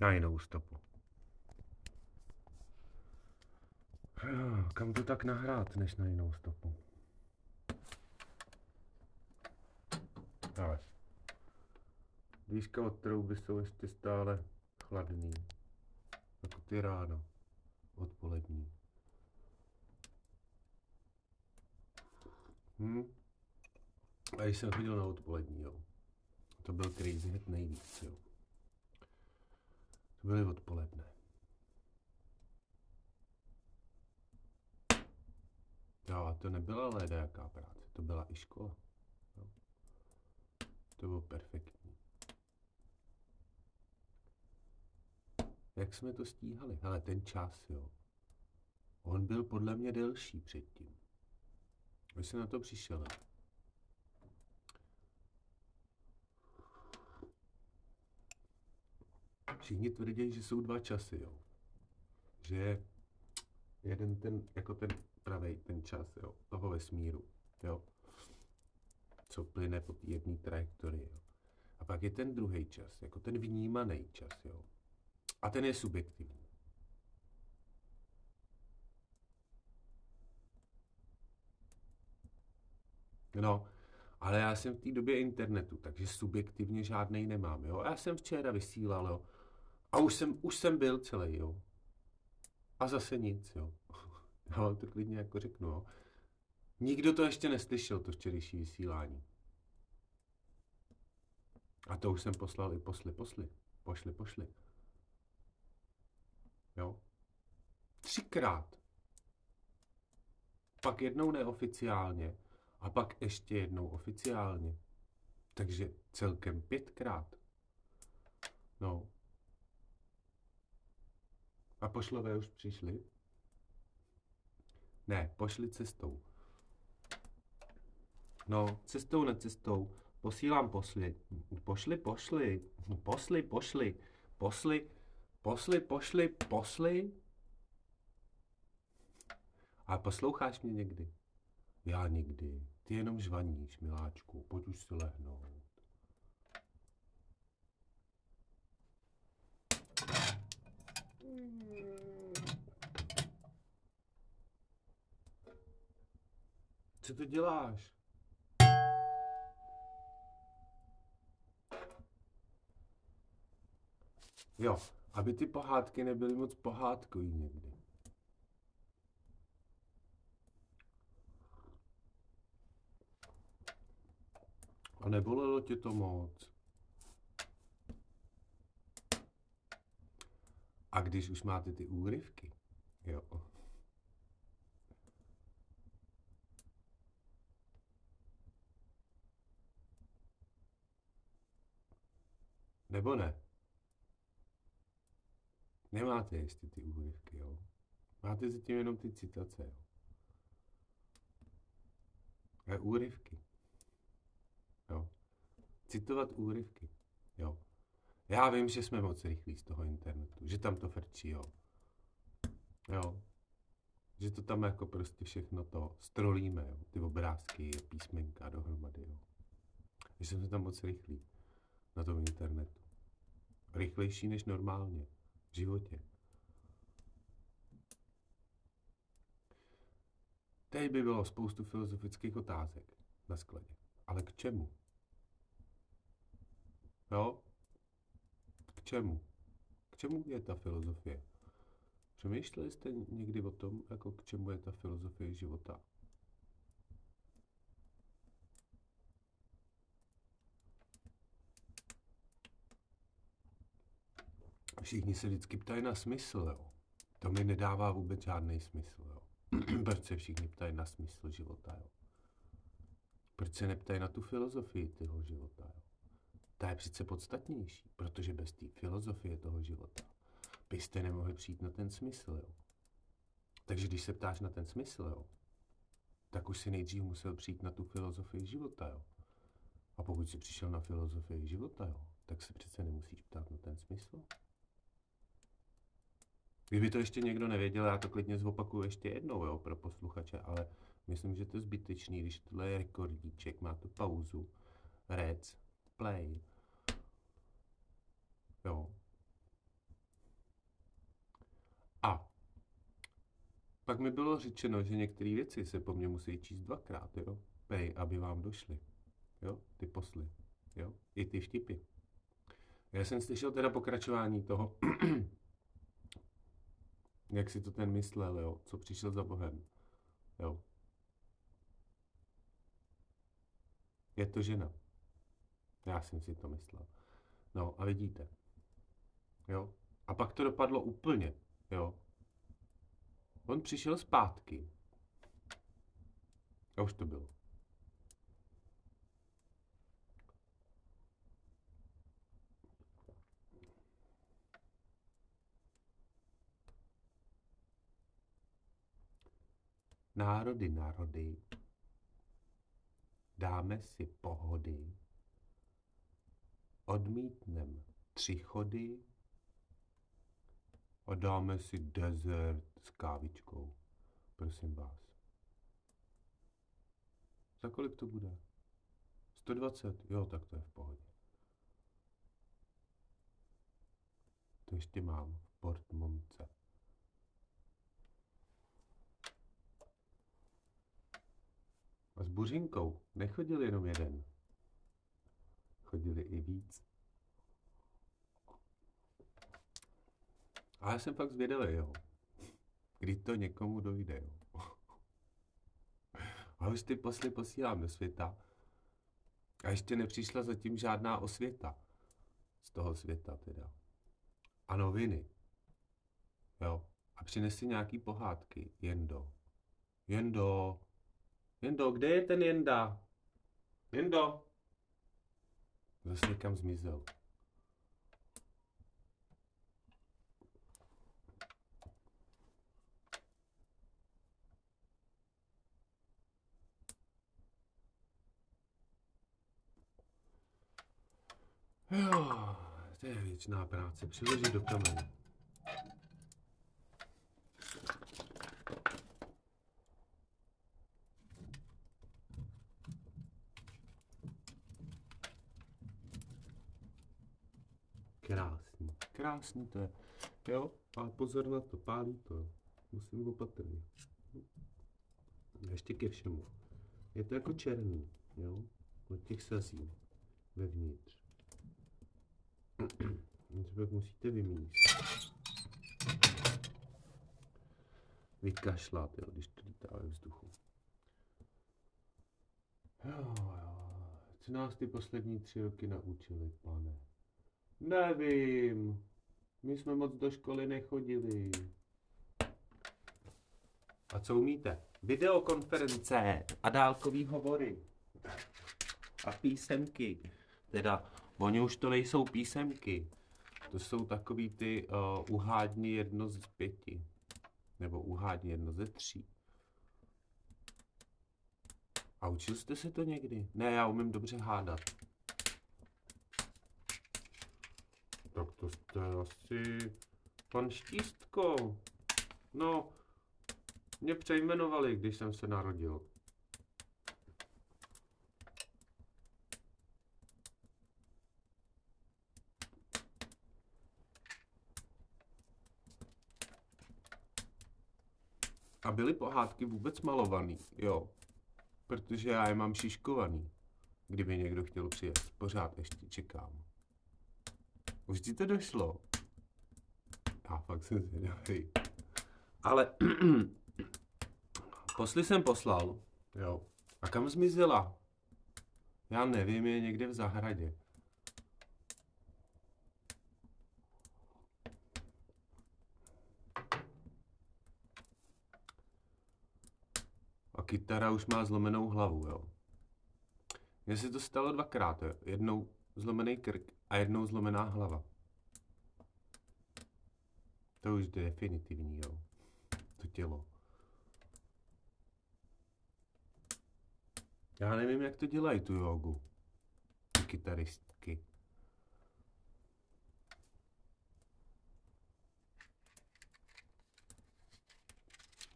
Na jinou stopu. Jo, kam to tak nahrát, než na jinou stopu? Ale. Výška od trouby jsou ještě stále chladný. Jako ty ráno. Odpolední. Hm? A když jsem chodil na odpolední, jo. To byl crazy hned nejvíc, jo. Byly odpoledne. Jo, a to nebyla jaká práce, to byla i škola. Jo. To bylo perfektní. Jak jsme to stíhali? Ale ten čas, jo. On byl podle mě delší předtím. Když jsem na to přišel. Všichni tvrdí, že jsou dva časy, jo. Že je jeden ten, jako ten pravý ten čas, jo, toho vesmíru, jo. Co plyne po té jedné trajektorii, jo. A pak je ten druhý čas, jako ten vnímaný čas, jo. A ten je subjektivní. No, ale já jsem v té době internetu, takže subjektivně žádnej nemám, jo. A já jsem včera vysílal, jo. A už jsem, už jsem byl celý, jo. A zase nic, jo. Já vám to klidně jako řeknu, jo. Nikdo to ještě neslyšel, to včerejší vysílání. A to už jsem poslal i posli, posli. Pošli, pošli. Jo. Třikrát. Pak jednou neoficiálně a pak ještě jednou oficiálně. Takže celkem pětkrát. No. A pošlové už přišli? Ne, pošli cestou. No, cestou, ne cestou. Posílám posli. Pošli, pošli. Posli, pošli. Posli, posli, pošli, posli. A posloucháš mě někdy? Já nikdy. Ty jenom žvaníš, miláčku. Pojď už si lehnout. Co to děláš? Jo, aby ty pohádky nebyly moc pohádkový někdy. A nebolelo tě to moc? A když už máte ty úryvky, jo. Nebo ne? Nemáte ještě ty úryvky, jo? Máte zatím jenom ty citace, jo? A úryvky. Jo. Citovat úryvky. Jo. Já vím, že jsme moc rychlí z toho internetu, že tam to frčí, jo. Jo. Že to tam jako prostě všechno to strolíme, jo. Ty obrázky, písmenka dohromady, jo. Že jsme tam moc rychlí na tom internetu. Rychlejší než normálně v životě. Teď by bylo spoustu filozofických otázek na skladě. Ale k čemu? Jo? K čemu? K čemu je ta filozofie? Přemýšleli jste někdy o tom, jako k čemu je ta filozofie života? Všichni se vždycky ptají na smysl, jo. To mi nedává vůbec žádný smysl, jo. Proč se všichni ptají na smysl života, jo? Proč se neptají na tu filozofii toho života, jo? Ta je přece podstatnější, protože bez té filozofie toho života byste nemohli přijít na ten smysl, jo. Takže když se ptáš na ten smysl, jo, tak už si nejdřív musel přijít na tu filozofii života, jo. A pokud jsi přišel na filozofii života, jo, tak se přece nemusíš ptát na ten smysl. Kdyby to ještě někdo nevěděl, já to klidně zopakuju ještě jednou jo, pro posluchače, ale myslím, že to je zbytečný, když tohle je rekordíček, má tu pauzu, rec, play. Jo. A pak mi bylo řečeno, že některé věci se po mně musí číst dvakrát, jo. Prej, aby vám došly. Jo, ty posly. Jo, i ty vtipy. Já jsem slyšel teda pokračování toho jak si to ten myslel, jo? Co přišel za Bohem. Jo? Je to žena. Já jsem si to myslel. No a vidíte. Jo? A pak to dopadlo úplně. Jo? On přišel zpátky. A už to bylo. Národy, národy, dáme si pohody, odmítnem tři chody a dáme si dezert s kávičkou. Prosím vás. Za kolik to bude? 120? Jo, tak to je v pohodě. To ještě mám v portmonce. S Buřinkou nechodil jenom jeden. Chodili i víc. A já jsem fakt zvědavý, jo. Kdy to někomu dojde, jo. A už ty posly posílám do světa. A ještě nepřišla zatím žádná osvěta. Z toho světa teda. A noviny. Jo. A přinesi nějaký pohádky. Jendo. Jendo. Jendo, kde je ten Jenda? Jendo. Zase někam zmizel. Jo, to je věčná práce. Přiložit do kamene. Krásný. To je. Jo, ale pozor na to, pálí to. Musím opatrně. Ještě ke všemu. Je to jako černý, jo, od těch sazí vevnitř. pak musíte vymíst. Vykašlat, jo, když to lítá ve vzduchu. Jo, jo. Co nás ty poslední tři roky naučili, pane? Nevím. My jsme moc do školy nechodili. A co umíte? Videokonference a dálkový hovory. A písemky. Teda, oni už to nejsou písemky. To jsou takový ty uh, uhádni jedno z pěti. Nebo uhádni jedno ze tří. A učil jste se to někdy? Ne, já umím dobře hádat. Jste asi pan Štístko. No, mě přejmenovali, když jsem se narodil. A byly pohádky vůbec malovaný, jo. Protože já je mám šiškovaný. Kdyby někdo chtěl přijet, pořád ještě čekám. Už ti to došlo? Já fakt jsem zvědavý. Ale posly jsem poslal, jo. A kam zmizela? Já nevím, je někde v zahradě. A kytara už má zlomenou hlavu, jo. Mně se to stalo dvakrát, jo. Jednou zlomený krk a jednou zlomená hlava. To už je definitivní, jo. To tělo. Já nevím, jak to dělají tu jogu. Ty kytaristky.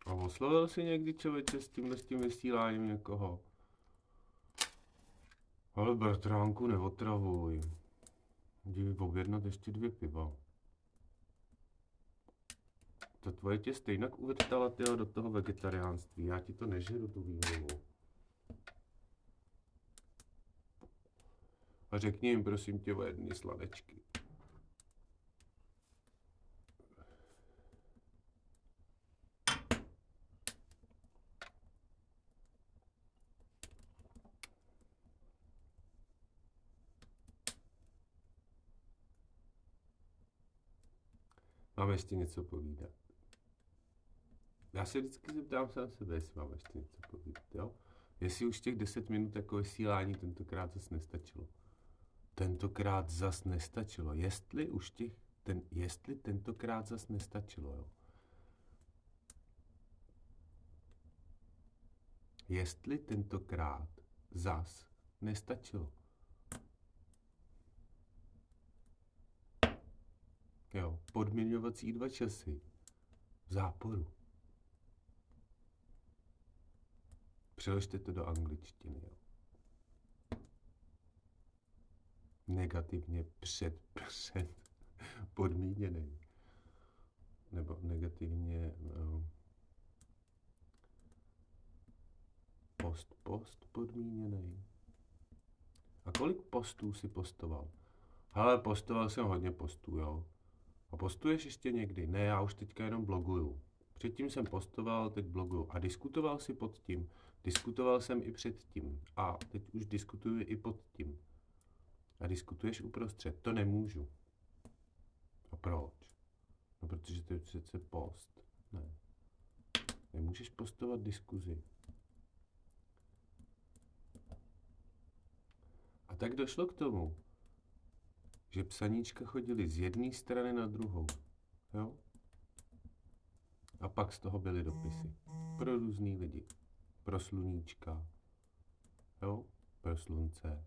A oslovil si někdy člověče s tímhle s tím vysíláním někoho? Ale Bertránku, neotravuj. Jdi objednat ještě dvě piva. To tvoje tě stejně uvrtala tyho do toho vegetariánství. Já ti to nežeru, tu výmluvu. A řekni jim, prosím tě, o jedny sladečky. Ještě něco povídat. Já se vždycky zeptám sám sebe, jestli mám ještě něco povídat, jo? Jestli už těch 10 minut jako vysílání tentokrát zase nestačilo. Tentokrát zas nestačilo. Jestli už těch, ten, jestli tentokrát zas nestačilo, jo? Jestli tentokrát zas nestačilo. Jo, podměňovací dva časy. V záporu. Přeložte to do angličtiny, jo. Negativně před, před podmíněný. Nebo negativně no, post, post podmíněný. A kolik postů si postoval? Ale postoval jsem hodně postů, jo. A postuješ ještě někdy? Ne, já už teďka jenom bloguju. Předtím jsem postoval, teď bloguju. A diskutoval si pod tím. Diskutoval jsem i předtím. A teď už diskutuji i pod tím. A diskutuješ uprostřed. To nemůžu. A proč? No, protože to je přece post. Ne. Nemůžeš postovat diskuzi. A tak došlo k tomu, že psaníčka chodili z jedné strany na druhou. Jo? A pak z toho byly dopisy. Pro různý lidi. Pro sluníčka. Jo? Pro slunce.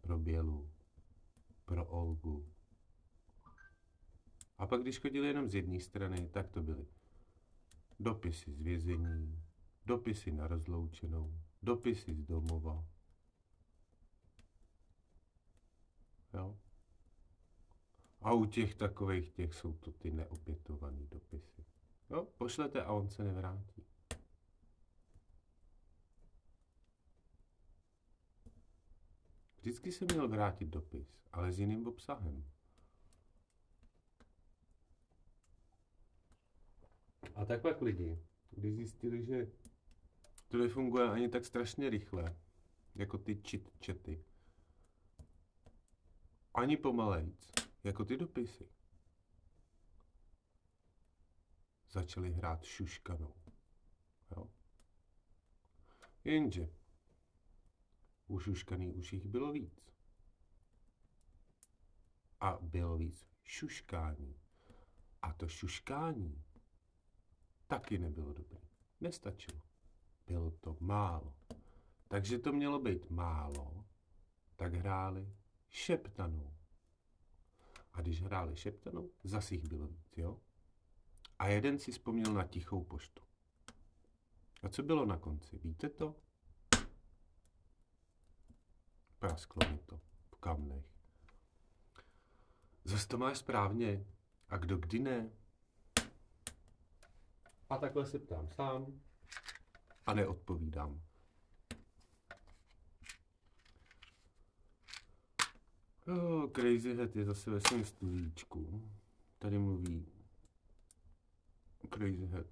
Pro bělu. Pro Olgu. A pak, když chodili jenom z jedné strany, tak to byly dopisy z vězení, dopisy na rozloučenou, dopisy z domova, Jo? A u těch takových těch jsou to ty neopětované dopisy. Jo? Pošlete a on se nevrátí. Vždycky se měl vrátit dopis, ale s jiným obsahem. A tak pak lidi, když zjistili, že to nefunguje ani tak strašně rychle, jako ty chit chaty, ani pomalejc, jako ty dopisy. Začali hrát šuškanou. Jo? Jenže u šuškaný už jich bylo víc. A bylo víc šuškání. A to šuškání taky nebylo dobré. Nestačilo. Bylo to málo. Takže to mělo být málo, tak hráli šeptanou. A když hráli šeptanou, zas jich bylo víc, jo? A jeden si vzpomněl na tichou poštu. A co bylo na konci? Víte to? Prasklo mi to v kamnech. Zase to máš správně. A kdo kdy ne? A takhle se ptám sám a neodpovídám. Oh, Crazy Head je zase ve svém studíčku. Tady mluví Crazy Head.